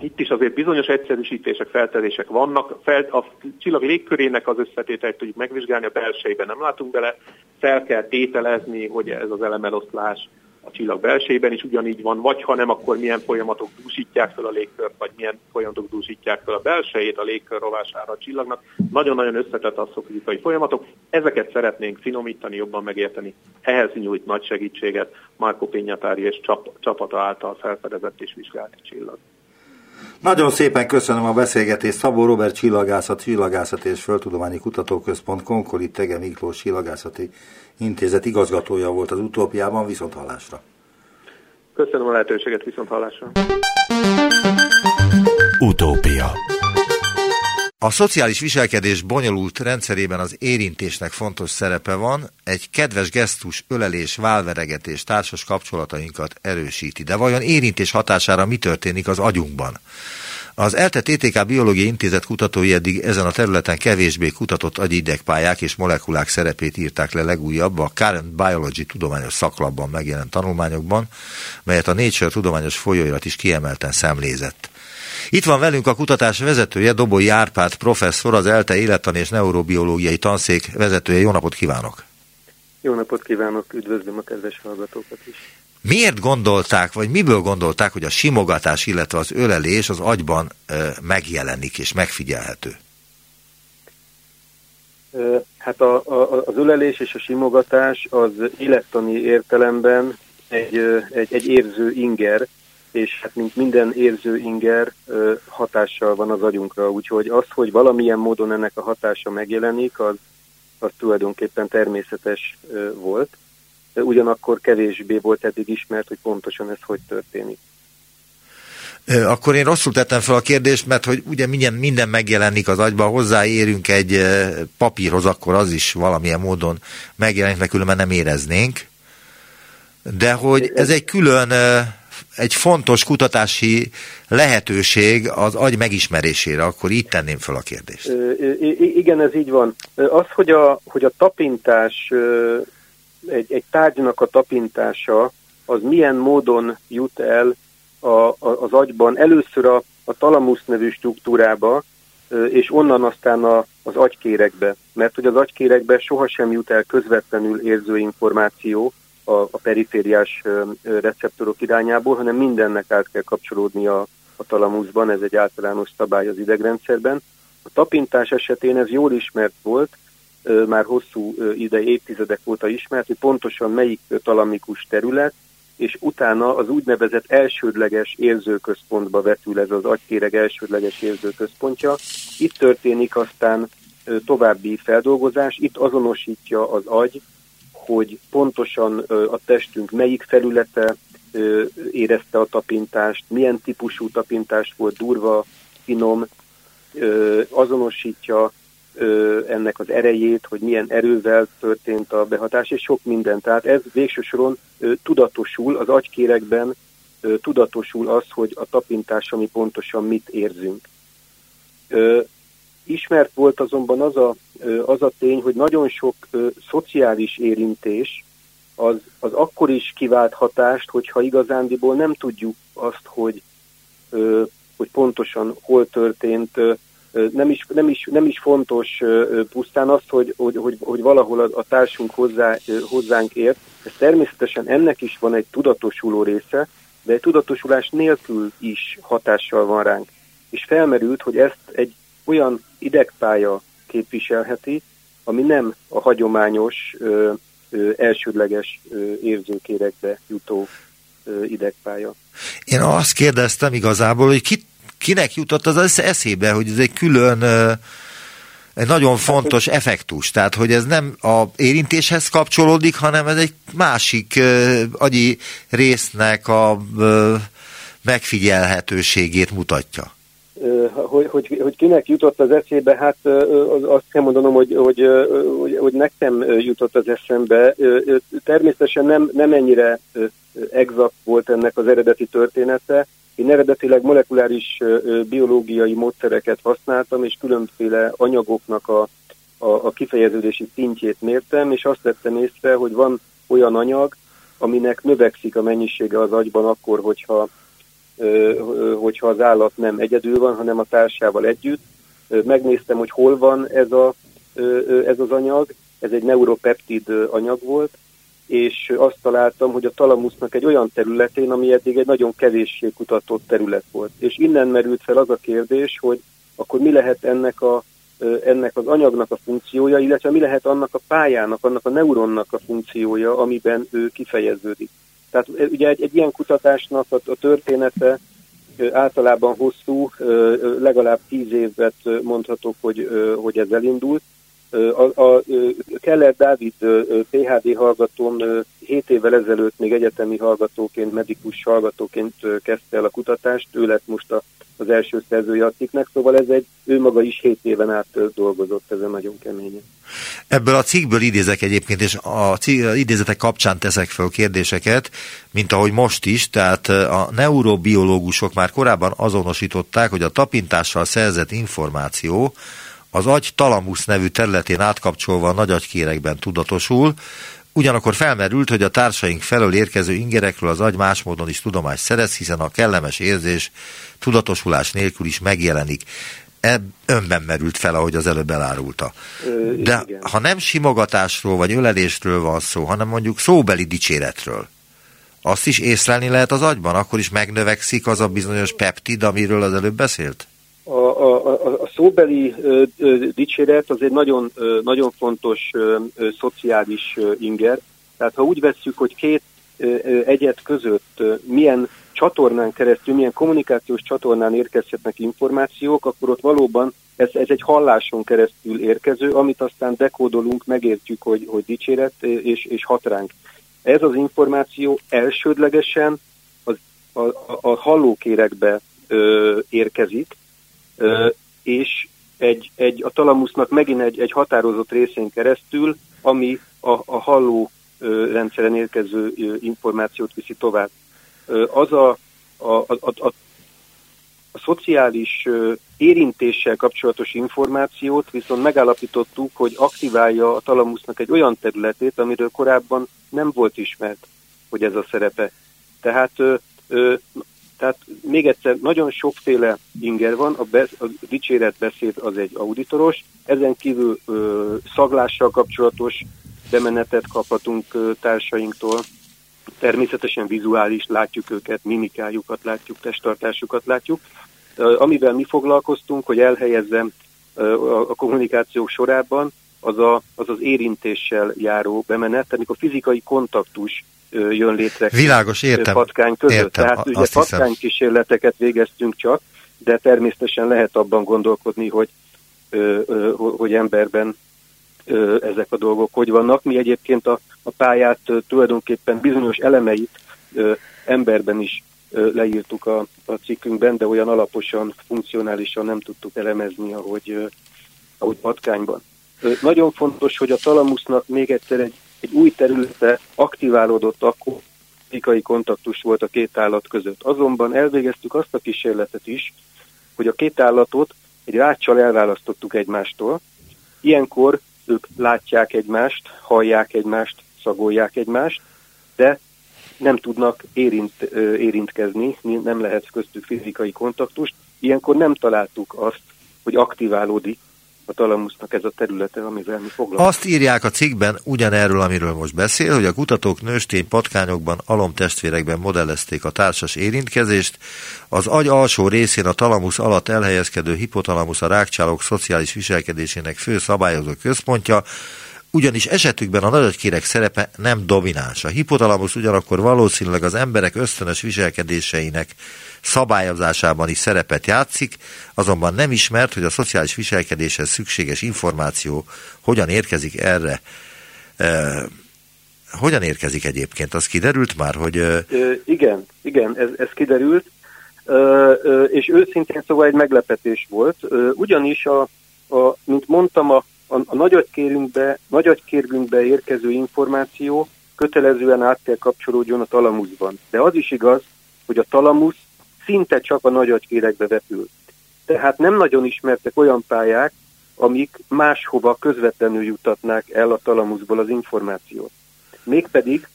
Speaker 3: Itt is azért bizonyos egyszerűsítések, feltevések vannak. Fel, a csillag légkörének az összetételt tudjuk megvizsgálni, a belsejében nem látunk bele. Fel kell tételezni, hogy ez az elemeloszlás a csillag belsejében is ugyanígy van, vagy ha nem, akkor milyen folyamatok dúsítják fel a légkört, vagy milyen folyamatok dúsítják fel a belsejét a légkör rovására a csillagnak. Nagyon-nagyon összetett asztrofizikai folyamatok, ezeket szeretnénk finomítani, jobban megérteni. Ehhez nyújt nagy segítséget Marco Pinyatári és csap, csapata által felfedezett és vizsgált csillag.
Speaker 2: Nagyon szépen köszönöm a beszélgetést. Szabó Robert Csillagászat, Csillagászati és Földtudományi Kutatóközpont Konkoli Tege Miklós Csillagászati Intézet igazgatója volt az utópiában, viszont hallásra.
Speaker 3: Köszönöm a lehetőséget, viszont hallásra.
Speaker 4: A szociális viselkedés bonyolult rendszerében az érintésnek fontos szerepe van, egy kedves gesztus, ölelés, válveregetés társas kapcsolatainkat erősíti. De vajon érintés hatására mi történik az agyunkban? Az ELTE TTK Biológiai Intézet kutatói eddig ezen a területen kevésbé kutatott agyidegpályák és molekulák szerepét írták le legújabb a Current Biology tudományos szaklapban megjelent tanulmányokban, melyet a Nature tudományos folyóirat is kiemelten szemlézett. Itt van velünk a kutatás vezetője, Doboly Árpád professzor, az ELTE élettan és neurobiológiai tanszék vezetője. Jó napot kívánok!
Speaker 5: Jó napot kívánok, üdvözlöm a kedves hallgatókat is!
Speaker 4: Miért gondolták, vagy miből gondolták, hogy a simogatás, illetve az ölelés az agyban ö, megjelenik és megfigyelhető?
Speaker 5: Hát a, a, az ölelés és a simogatás az élettani értelemben egy, egy, egy érző inger, és hát mint minden érző inger hatással van az agyunkra, úgyhogy az, hogy valamilyen módon ennek a hatása megjelenik, az, az tulajdonképpen természetes volt, de ugyanakkor kevésbé volt eddig ismert, hogy pontosan ez hogy történik.
Speaker 4: Akkor én rosszul tettem fel a kérdést, mert hogy ugye minden, minden megjelenik az agyba, hozzáérünk egy papírhoz, akkor az is valamilyen módon megjelenik, mert különben nem éreznénk. De hogy ez egy külön egy fontos kutatási lehetőség az agy megismerésére, akkor így tenném fel a kérdést.
Speaker 5: Igen, ez így van. Az, hogy a, hogy a tapintás, egy, egy tárgynak a tapintása, az milyen módon jut el a, a, az agyban, először a, a talamusz nevű struktúrába, és onnan aztán a, az agykérekbe. Mert hogy az agykérekbe sohasem jut el közvetlenül érző információ a, a perifériás receptorok irányából, hanem mindennek át kell kapcsolódni a, a talamuszban, ez egy általános szabály az idegrendszerben. A tapintás esetén ez jól ismert volt, már hosszú ide, évtizedek óta ismert, hogy pontosan melyik talamikus terület, és utána az úgynevezett elsődleges érzőközpontba vetül ez az agykéreg elsődleges érzőközpontja. Itt történik aztán további feldolgozás, itt azonosítja az agy, hogy pontosan a testünk melyik felülete érezte a tapintást, milyen típusú tapintást volt, durva, finom, azonosítja ennek az erejét, hogy milyen erővel történt a behatás, és sok minden. Tehát ez végső soron tudatosul, az agykérekben tudatosul az, hogy a tapintás, ami pontosan mit érzünk. Ismert volt azonban az a, az a tény, hogy nagyon sok szociális érintés az, az akkor is kivált hatást, hogyha igazándiból nem tudjuk azt, hogy, hogy pontosan hol történt, nem is, nem is, nem is fontos pusztán azt, hogy, hogy, hogy, hogy valahol a, a társunk hozzá, hozzánk ért. Ez természetesen ennek is van egy tudatosuló része, de egy tudatosulás nélkül is hatással van ránk. És felmerült, hogy ezt egy olyan idegpálya képviselheti, ami nem a hagyományos, ö, ö, elsődleges ö, érzőkérekbe jutó ö, idegpálya.
Speaker 4: Én azt kérdeztem igazából, hogy ki kinek jutott az eszébe, hogy ez egy külön egy nagyon fontos effektus, tehát hogy ez nem a érintéshez kapcsolódik, hanem ez egy másik agyi résznek a megfigyelhetőségét mutatja.
Speaker 5: Hogy, hogy, hogy kinek jutott az eszébe, hát azt kell mondanom, hogy, hogy, hogy, hogy nekem jutott az eszembe. Természetesen nem, nem ennyire exakt volt ennek az eredeti története, én eredetileg molekuláris biológiai módszereket használtam, és különféle anyagoknak a, a, a kifejeződési szintjét mértem, és azt vettem észre, hogy van olyan anyag, aminek növekszik a mennyisége az agyban akkor, hogyha, hogyha az állat nem egyedül van, hanem a társával együtt. Megnéztem, hogy hol van ez, a, ez az anyag, ez egy neuropeptid anyag volt, és azt találtam, hogy a talamusznak egy olyan területén, ami eddig egy nagyon kevéssé kutatott terület volt. És innen merült fel az a kérdés, hogy akkor mi lehet ennek, a, ennek az anyagnak a funkciója, illetve mi lehet annak a pályának, annak a neuronnak a funkciója, amiben ő kifejeződik. Tehát ugye egy, egy ilyen kutatásnak a, a története általában hosszú, legalább tíz évet mondhatok, hogy, hogy ez elindult, a, a Keller Dávid PHD hallgatón 7 évvel ezelőtt még egyetemi hallgatóként, medikus hallgatóként kezdte el a kutatást, ő lett most a, az első szerzője a cikknek, szóval ez egy, ő maga is 7 éven át dolgozott ezen nagyon keményen.
Speaker 4: Ebből a cikkből idézek egyébként, és a idézetek kapcsán teszek fel kérdéseket, mint ahogy most is, tehát a neurobiológusok már korábban azonosították, hogy a tapintással szerzett információ az agy talamusz nevű területén átkapcsolva a nagyagykérekben tudatosul, Ugyanakkor felmerült, hogy a társaink felől érkező ingerekről az agy más módon is tudomást szerez, hiszen a kellemes érzés tudatosulás nélkül is megjelenik. Ebb önben merült fel, ahogy az előbb elárulta. De igen. ha nem simogatásról vagy ölelésről van szó, hanem mondjuk szóbeli dicséretről, azt is észlelni lehet az agyban, akkor is megnövekszik az a bizonyos peptid, amiről az előbb beszélt?
Speaker 5: A, a, a, szóbeli dicséret az egy nagyon, nagyon fontos szociális inger. Tehát ha úgy vesszük, hogy két egyet között milyen csatornán keresztül, milyen kommunikációs csatornán érkezhetnek információk, akkor ott valóban ez, ez egy halláson keresztül érkező, amit aztán dekódolunk, megértjük, hogy, hogy dicséret, és, és hat ránk. Ez az információ elsődlegesen az, a, a, a hallókérekbe ö, érkezik, és egy, egy, a talamusznak megint egy, egy határozott részén keresztül, ami a, a halló rendszeren érkező információt viszi tovább. az a, a, a, a, a szociális érintéssel kapcsolatos információt viszont megállapítottuk, hogy aktiválja a talamusznak egy olyan területét, amiről korábban nem volt ismert, hogy ez a szerepe. Tehát, tehát még egyszer, nagyon sokféle inger van, a, be, a dicséretbeszéd az egy auditoros, ezen kívül ö, szaglással kapcsolatos bemenetet kaphatunk ö, társainktól, természetesen vizuális, látjuk őket, mimikájukat látjuk, testtartásukat látjuk. Amivel mi foglalkoztunk, hogy elhelyezzem a kommunikációk sorában, az, a, az az érintéssel járó bemenet, amikor fizikai kontaktus jön létre
Speaker 4: Világos, értem.
Speaker 5: patkány között.
Speaker 4: Értem,
Speaker 5: Tehát ugye patkány kísérleteket végeztünk csak, de természetesen lehet abban gondolkodni, hogy, hogy emberben ezek a dolgok hogy vannak. Mi egyébként a, a pályát tulajdonképpen bizonyos elemeit emberben is leírtuk a, a cikkünkben, de olyan alaposan, funkcionálisan nem tudtuk elemezni, ahogy, ahogy patkányban. Nagyon fontos, hogy a talamusznak még egyszer egy, egy új területe aktiválódott akkor, fizikai kontaktus volt a két állat között. Azonban elvégeztük azt a kísérletet is, hogy a két állatot egy ráccsal elválasztottuk egymástól. Ilyenkor ők látják egymást, hallják egymást, szagolják egymást, de nem tudnak érint, érintkezni, nem lehet köztük fizikai kontaktust. Ilyenkor nem találtuk azt, hogy aktiválódik a talamusznak ez a területe, amivel mi foglalkozunk.
Speaker 4: Azt írják a cikkben ugyanerről, amiről most beszél, hogy a kutatók nőstény patkányokban, alomtestvérekben modellezték a társas érintkezést, az agy alsó részén a talamusz alatt elhelyezkedő hipotalamusz a rákcsálók szociális viselkedésének fő szabályozó központja, ugyanis esetükben a nagyagykérek szerepe nem domináns. A hipotalamusz ugyanakkor valószínűleg az emberek ösztönös viselkedéseinek szabályozásában is szerepet játszik, azonban nem ismert, hogy a szociális viselkedéshez szükséges információ hogyan érkezik erre. E, hogyan érkezik egyébként? Az kiderült már, hogy... E...
Speaker 5: Igen, igen, ez, ez kiderült, és őszintén szóval egy meglepetés volt, ugyanis a, a mint mondtam, a a, a nagyagykérünkbe, nagyagykérgünkbe érkező információ kötelezően át kell kapcsolódjon a talamuszban. De az is igaz, hogy a talamusz szinte csak a nagyagykérekbe vetül. Tehát nem nagyon ismertek olyan pályák, amik máshova közvetlenül jutatnák el a talamuszból az információt. Mégpedig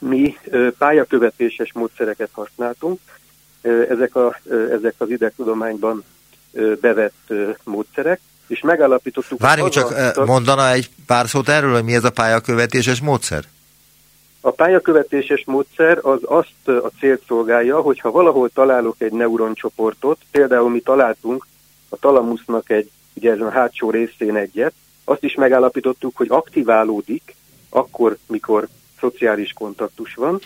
Speaker 5: mi pályakövetéses módszereket használtunk, ezek, a, ezek az idegtudományban bevett módszerek, és megállapítottuk...
Speaker 4: Várjunk csak, a, mondana egy pár szót erről, hogy mi ez a pályakövetéses módszer?
Speaker 5: A pályakövetéses módszer az azt a célt szolgálja, hogy ha valahol találok egy neuroncsoportot, például mi találtunk a talamusznak egy, ugye ezen a hátsó részén egyet, azt is megállapítottuk, hogy aktiválódik akkor, mikor szociális kontaktus van,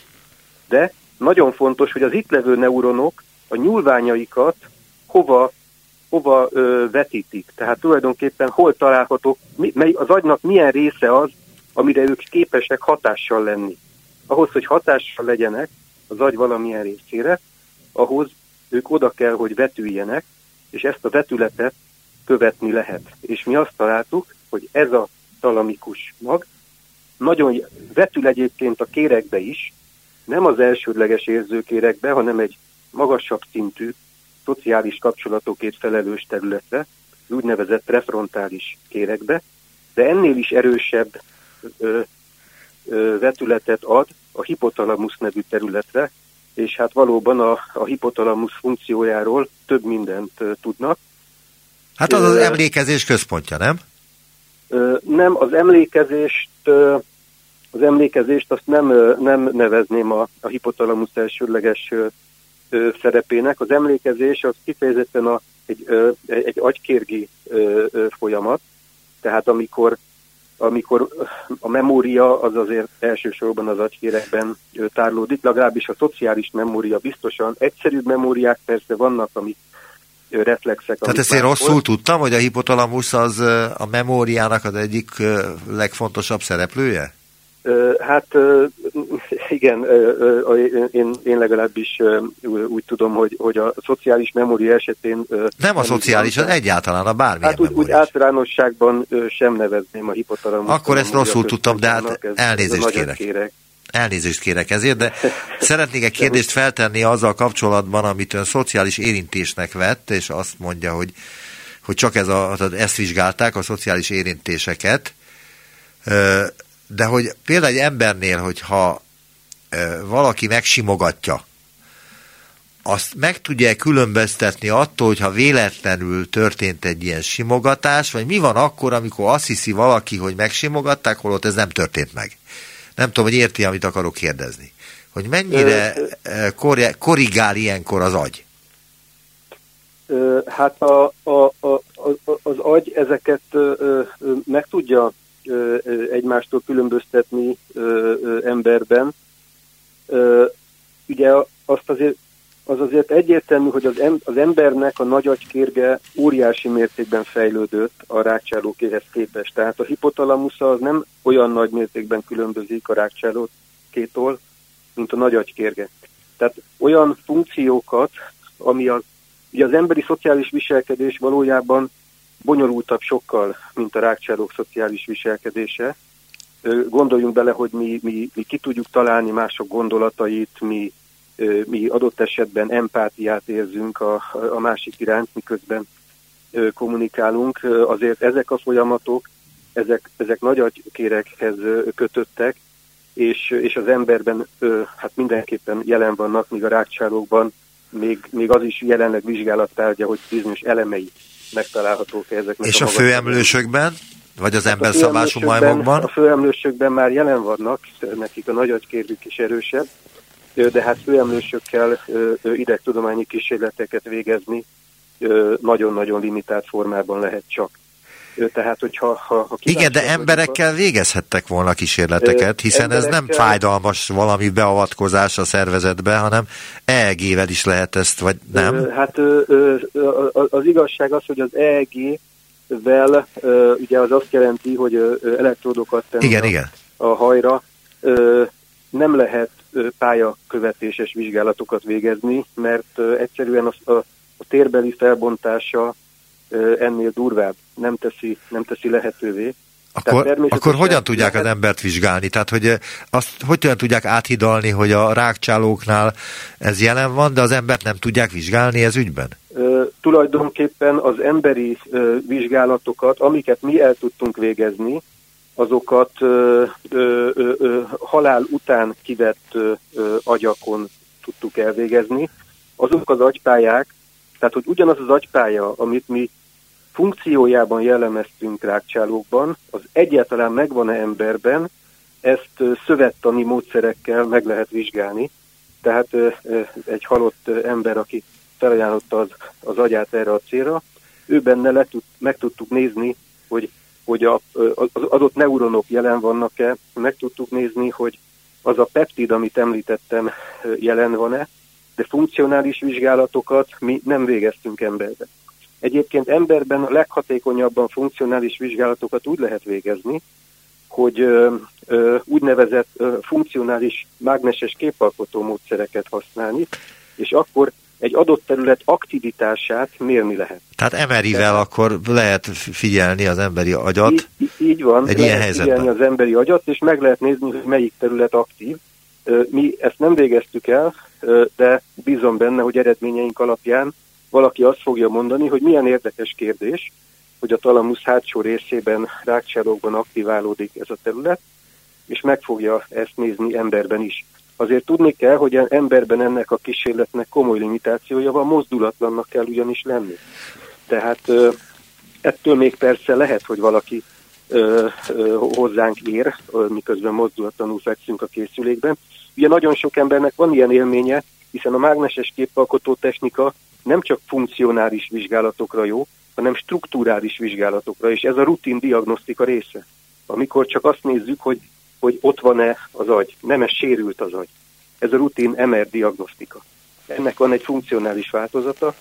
Speaker 5: de nagyon fontos, hogy az itt levő neuronok a nyúlványaikat hova hova ö, vetítik. Tehát tulajdonképpen hol találhatók, mi, mely, az agynak milyen része az, amire ők képesek hatással lenni. Ahhoz, hogy hatással legyenek az agy valamilyen részére, ahhoz ők oda kell, hogy vetüljenek, és ezt a vetületet követni lehet. És mi azt találtuk, hogy ez a talamikus mag nagyon vetül egyébként a kérekbe is, nem az elsődleges érzőkérekbe, hanem egy magasabb szintű szociális kapcsolatokért felelős területre, úgynevezett prefrontális kérekbe, de ennél is erősebb ö, vetületet ad a hipotalamus nevű területre, és hát valóban a, a hipotalamus funkciójáról több mindent tudnak.
Speaker 4: Hát az az emlékezés központja, nem?
Speaker 5: Nem, az emlékezést az emlékezést azt nem, nem nevezném a, a hipotalamus elsődleges szerepének. Az emlékezés az kifejezetten a, egy, egy agykérgi folyamat, tehát amikor, amikor a memória az azért elsősorban az agykérekben tárlódik, legalábbis a szociális memória biztosan. Egyszerűbb memóriák persze vannak, amik reflexek.
Speaker 4: Tehát ezt én rosszul tudtam, hogy a hipotalamus az a memóriának az egyik legfontosabb szereplője?
Speaker 5: Hát igen, én, én legalábbis úgy tudom, hogy, hogy a szociális memória esetén...
Speaker 4: Nem a szociális, az egyáltalán a bármilyen
Speaker 5: Hát úgy, úgy általánosságban sem nevezném a hipotalamus.
Speaker 4: Akkor ezt rosszul tudtam, de hát elnézést kérek. kérek. Elnézést kérek ezért, de szeretnék egy kérdést feltenni azzal kapcsolatban, amit ön szociális érintésnek vett, és azt mondja, hogy, hogy csak ez a, ezt vizsgálták, a szociális érintéseket, de hogy például egy embernél, hogyha valaki megsimogatja, azt meg tudja különböztetni attól, hogyha véletlenül történt egy ilyen simogatás, vagy mi van akkor, amikor azt hiszi valaki, hogy megsimogatták, holott ez nem történt meg. Nem tudom, hogy érti, amit akarok kérdezni. Hogy mennyire korrigál ilyenkor az agy?
Speaker 5: Hát a, a, a, az agy ezeket meg tudja egymástól különböztetni emberben. Ugye azt azért az azért egyértelmű, hogy az, em, az embernek a nagy agykérge óriási mértékben fejlődött a rákcsálókéhez képest. Tehát a hipotalamusza az nem olyan nagy mértékben különbözik a rákcsálókétól, mint a nagy agykérge. Tehát olyan funkciókat, ami az, ugye az emberi szociális viselkedés valójában bonyolultabb sokkal, mint a rákcsálók szociális viselkedése. Gondoljunk bele, hogy mi, mi, mi ki tudjuk találni mások gondolatait, mi mi adott esetben empátiát érzünk a, a másik iránt, miközben kommunikálunk. Azért ezek a folyamatok, ezek, ezek nagy agykérekhez kötöttek, és, és az emberben hát mindenképpen jelen vannak, míg a rákcsálókban még, még az is jelenleg vizsgálattárgya, hogy bizonyos elemei megtalálhatók ezeknek.
Speaker 4: És a, a főemlősökben? Vagy az ember szabású majmokban?
Speaker 5: A főemlősökben már jelen vannak, nekik a nagy agykérvük is erősebb, de hát főemlősökkel idegtudományi kísérleteket végezni nagyon-nagyon limitált formában lehet csak. Tehát, hogyha, ha, ha
Speaker 4: Igen, de emberekkel végezhettek volna kísérleteket, hiszen ez nem fájdalmas valami beavatkozás a szervezetbe, hanem EEG-vel is lehet ezt, vagy nem?
Speaker 5: Hát az igazság az, hogy az EEG-vel ugye az azt jelenti, hogy elektródokat tenni
Speaker 4: igen, a, igen.
Speaker 5: a hajra, nem lehet pályakövetéses vizsgálatokat végezni, mert egyszerűen a, a, a térbeli felbontása ennél durvább nem teszi, nem teszi lehetővé.
Speaker 4: Akkor, akkor hogyan tudják lehet... az embert vizsgálni? Tehát, hogy azt hogyan tudják áthidalni, hogy a rákcsálóknál ez jelen van, de az embert nem tudják vizsgálni ez ügyben?
Speaker 5: Ö, tulajdonképpen az emberi ö, vizsgálatokat, amiket mi el tudtunk végezni, azokat ö, ö, ö, ö, halál után kivett ö, ö, agyakon tudtuk elvégezni. Azok az agypályák, tehát hogy ugyanaz az agypálya, amit mi funkciójában jellemeztünk rákcsálókban, az egyáltalán megvan-e emberben, ezt szövettani módszerekkel meg lehet vizsgálni. Tehát egy halott ember, aki felajánlotta az, az agyát erre a célra, ő benne le tud, meg tudtuk nézni, hogy hogy a, az adott neuronok jelen vannak-e, meg tudtuk nézni, hogy az a peptid, amit említettem, jelen van-e, de funkcionális vizsgálatokat mi nem végeztünk emberben. Egyébként emberben a leghatékonyabban funkcionális vizsgálatokat úgy lehet végezni, hogy ö, ö, úgynevezett ö, funkcionális mágneses képalkotó módszereket használni, és akkor egy adott terület aktivitását mérni lehet.
Speaker 4: Tehát MRI-vel akkor lehet figyelni az emberi agyat
Speaker 5: így, így van, egy ilyen helyzetben. figyelni az emberi agyat, és meg lehet nézni, hogy melyik terület aktív. Mi ezt nem végeztük el, de bízom benne, hogy eredményeink alapján valaki azt fogja mondani, hogy milyen érdekes kérdés, hogy a talamusz hátsó részében, rákcsálókban aktiválódik ez a terület, és meg fogja ezt nézni emberben is. Azért tudni kell, hogy emberben ennek a kísérletnek komoly limitációja van, mozdulatlannak kell ugyanis lenni. Tehát ettől még persze lehet, hogy valaki ö, ö, hozzánk ér, miközben mozdulatlanul fekszünk a készülékben. Ugye nagyon sok embernek van ilyen élménye, hiszen a mágneses képalkotó technika nem csak funkcionális vizsgálatokra jó, hanem strukturális vizsgálatokra, és ez a rutin diagnosztika része. Amikor csak azt nézzük, hogy hogy ott van-e az agy, nem ez sérült az agy. Ez a rutin MR diagnosztika. Ennek van egy funkcionális változata,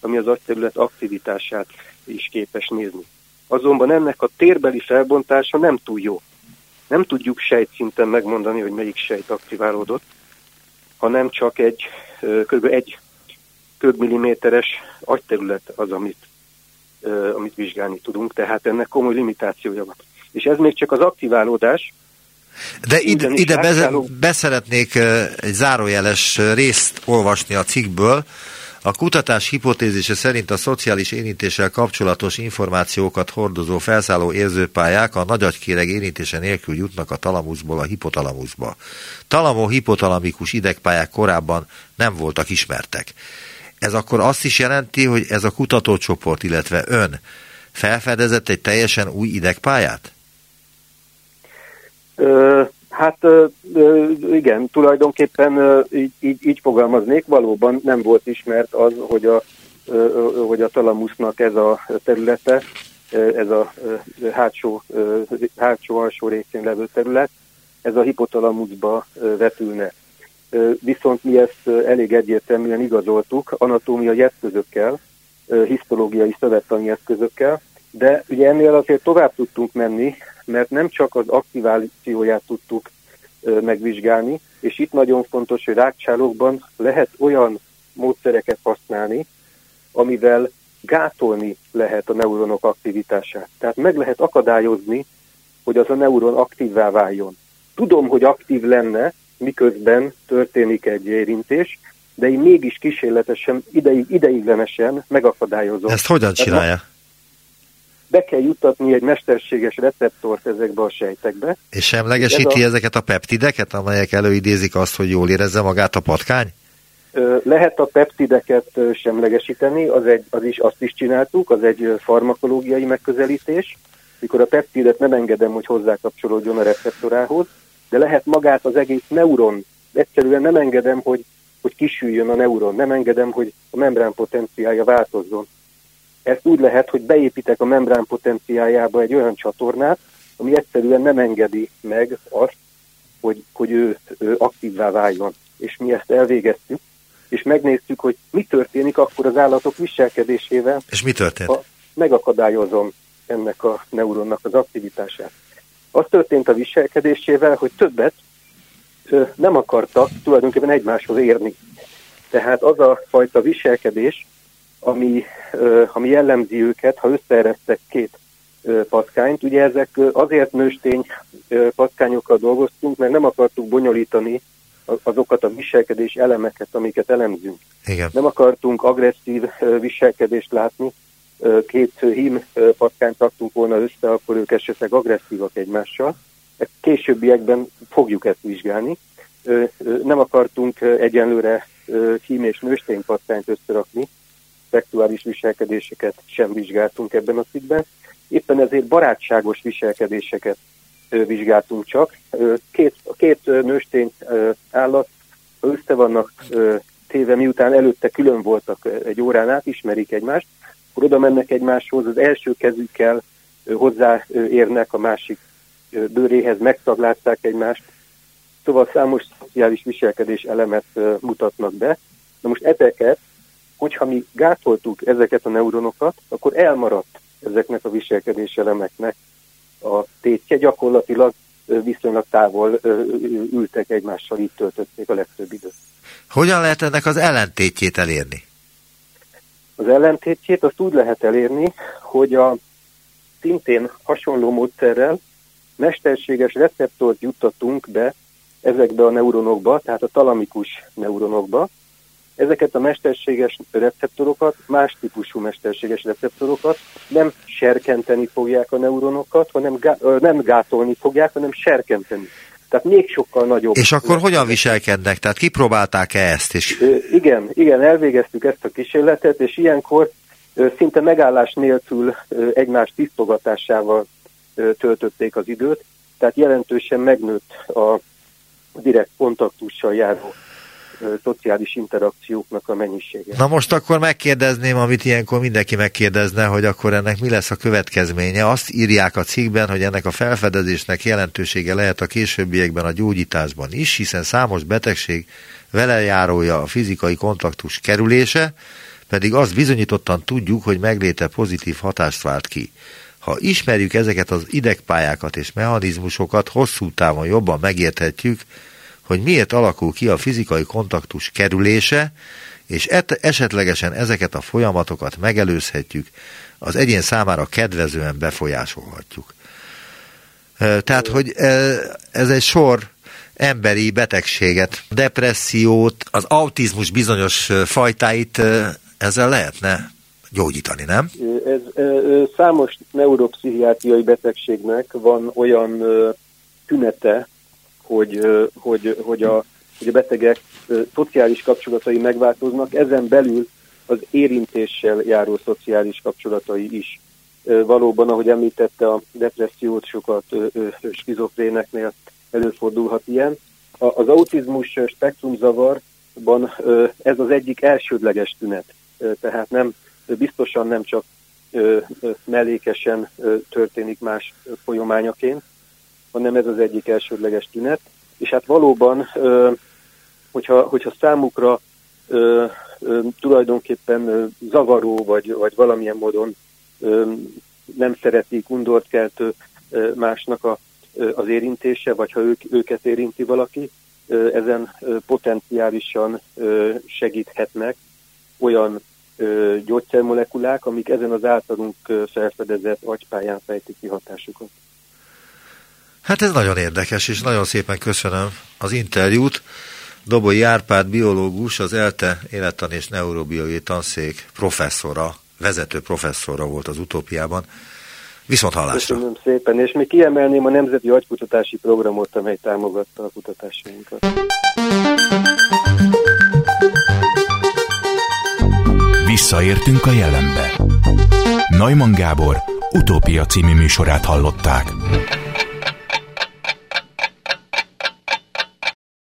Speaker 5: ami az agyterület aktivitását is képes nézni. Azonban ennek a térbeli felbontása nem túl jó. Nem tudjuk sejtszinten megmondani, hogy melyik sejt aktiválódott, hanem csak egy kb. egy köbmilliméteres agyterület az, amit, amit vizsgálni tudunk, tehát ennek komoly limitációja van. És ez még csak az aktiválódás,
Speaker 4: De ide, ide be, beszeretnék egy zárójeles részt olvasni a cikkből. A kutatás hipotézise szerint a szociális érintéssel kapcsolatos információkat hordozó felszálló érzőpályák a nagyagykéreg érintése nélkül jutnak a talamuszból a hipotalamuszba. Talamo-hipotalamikus idegpályák korábban nem voltak ismertek. Ez akkor azt is jelenti, hogy ez a kutatócsoport, illetve ön felfedezett egy teljesen új idegpályát?
Speaker 5: Ö, hát ö, igen, tulajdonképpen ö, így, így, így fogalmaznék, valóban nem volt ismert az, hogy a, ö, hogy a talamusznak ez a területe, ez a hátsó, hátsó alsó részén levő terület, ez a hipotalamuszba vetülne. Viszont mi ezt elég egyértelműen igazoltuk anatómiai eszközökkel, histológiai szövettani eszközökkel, de ugye ennél azért tovább tudtunk menni, mert nem csak az aktivációját tudtuk megvizsgálni, és itt nagyon fontos, hogy rákcsálókban lehet olyan módszereket használni, amivel gátolni lehet a neuronok aktivitását. Tehát meg lehet akadályozni, hogy az a neuron aktívvá váljon. Tudom, hogy aktív lenne, miközben történik egy érintés, de én mégis kísérletesen, ideig, ideiglenesen megakadályozom.
Speaker 4: Ezt hogyan csinálja?
Speaker 5: be kell juttatni egy mesterséges receptort ezekbe a sejtekbe.
Speaker 4: És semlegesíti a... ezeket a peptideket, amelyek előidézik azt, hogy jól érezze magát a patkány?
Speaker 5: Lehet a peptideket semlegesíteni, az, egy, az is, azt is csináltuk, az egy farmakológiai megközelítés, mikor a peptidet nem engedem, hogy hozzákapcsolódjon a receptorához, de lehet magát az egész neuron, egyszerűen nem engedem, hogy, hogy kisüljön a neuron, nem engedem, hogy a membrán potenciája változzon. Ezt úgy lehet, hogy beépítek a membrán potenciájába egy olyan csatornát, ami egyszerűen nem engedi meg azt, hogy, hogy ő, ő aktívvá váljon. És mi ezt elvégeztük, és megnéztük, hogy mi történik akkor az állatok viselkedésével.
Speaker 4: És mi történt?
Speaker 5: Ha megakadályozom ennek a neuronnak az aktivitását. Az történt a viselkedésével, hogy többet nem akartak tulajdonképpen egymáshoz érni. Tehát az a fajta viselkedés, ami, ami jellemzi őket, ha összeeresztek két patkányt. Ugye ezek azért nőstény patkányokkal dolgoztunk, mert nem akartuk bonyolítani azokat a viselkedés elemeket, amiket elemzünk.
Speaker 4: Igen.
Speaker 5: Nem akartunk agresszív viselkedést látni, két hím patkányt raktunk volna össze, akkor ők esetleg agresszívak egymással. Későbbiekben fogjuk ezt vizsgálni. Nem akartunk egyenlőre hím és nőstény patkányt összerakni, szexuális viselkedéseket sem vizsgáltunk ebben a cikkben. Éppen ezért barátságos viselkedéseket vizsgáltunk csak. Két, a két nőstény állat, össze vannak téve, miután előtte külön voltak egy órán át, ismerik egymást, akkor oda mennek egymáshoz, az első kezükkel hozzáérnek a másik bőréhez, megtaglázták egymást, szóval számos szociális viselkedés elemet mutatnak be. Na most ezeket hogyha mi gátoltuk ezeket a neuronokat, akkor elmaradt ezeknek a viselkedés elemeknek a tétje, gyakorlatilag viszonylag távol ültek egymással, itt töltötték a legtöbb időt.
Speaker 4: Hogyan lehet ennek az ellentétjét elérni?
Speaker 5: Az ellentétjét azt úgy lehet elérni, hogy a szintén hasonló módszerrel mesterséges receptort juttatunk be ezekbe a neuronokba, tehát a talamikus neuronokba, ezeket a mesterséges receptorokat, más típusú mesterséges receptorokat nem serkenteni fogják a neuronokat, hanem gá, nem gátolni fogják, hanem serkenteni. Tehát még sokkal nagyobb.
Speaker 4: És akkor hogyan viselkednek? Tehát kipróbálták-e ezt is?
Speaker 5: Igen, igen, elvégeztük ezt a kísérletet, és ilyenkor szinte megállás nélkül egymás tisztogatásával töltötték az időt, tehát jelentősen megnőtt a direkt kontaktussal járó szociális interakcióknak a mennyisége.
Speaker 4: Na most akkor megkérdezném, amit ilyenkor mindenki megkérdezne, hogy akkor ennek mi lesz a következménye. Azt írják a cikkben, hogy ennek a felfedezésnek jelentősége lehet a későbbiekben a gyógyításban is, hiszen számos betegség vele járója a fizikai kontaktus kerülése, pedig azt bizonyítottan tudjuk, hogy megléte pozitív hatást vált ki. Ha ismerjük ezeket az idegpályákat és mechanizmusokat, hosszú távon jobban megérthetjük, hogy miért alakul ki a fizikai kontaktus kerülése, és et, esetlegesen ezeket a folyamatokat megelőzhetjük, az egyén számára kedvezően befolyásolhatjuk. Tehát, hogy ez egy sor emberi betegséget, depressziót, az autizmus bizonyos fajtáit ezzel lehetne gyógyítani, nem?
Speaker 5: Ez, számos neuropszichiátriai betegségnek van olyan tünete, hogy, hogy, hogy, a, hogy a betegek szociális kapcsolatai megváltoznak, ezen belül az érintéssel járó szociális kapcsolatai is. Valóban, ahogy említette, a depressziót sokat skizofréneknél előfordulhat ilyen. Az autizmus spektrumzavarban ez az egyik elsődleges tünet, tehát nem biztosan nem csak mellékesen történik más folyamányaként, hanem ez az egyik elsődleges tünet. És hát valóban, hogyha, hogyha számukra tulajdonképpen zavaró, vagy, vagy valamilyen módon nem szeretik, undort keltő másnak a, az érintése, vagy ha ők, őket érinti valaki, ezen potenciálisan segíthetnek olyan gyógyszermolekulák, amik ezen az általunk felfedezett agypályán fejtik ki hatásukat.
Speaker 4: Hát ez nagyon érdekes, és nagyon szépen köszönöm az interjút. Doboly Árpád biológus, az ELTE élettan és neurobiológiai tanszék professzora, vezető professzora volt az utópiában. Viszont hallásra.
Speaker 5: Köszönöm szépen, és még kiemelném a Nemzeti Agykutatási Programot, amely támogatta a kutatásainkat.
Speaker 1: Visszaértünk a jelenbe. Neumann Gábor utópia című műsorát hallották.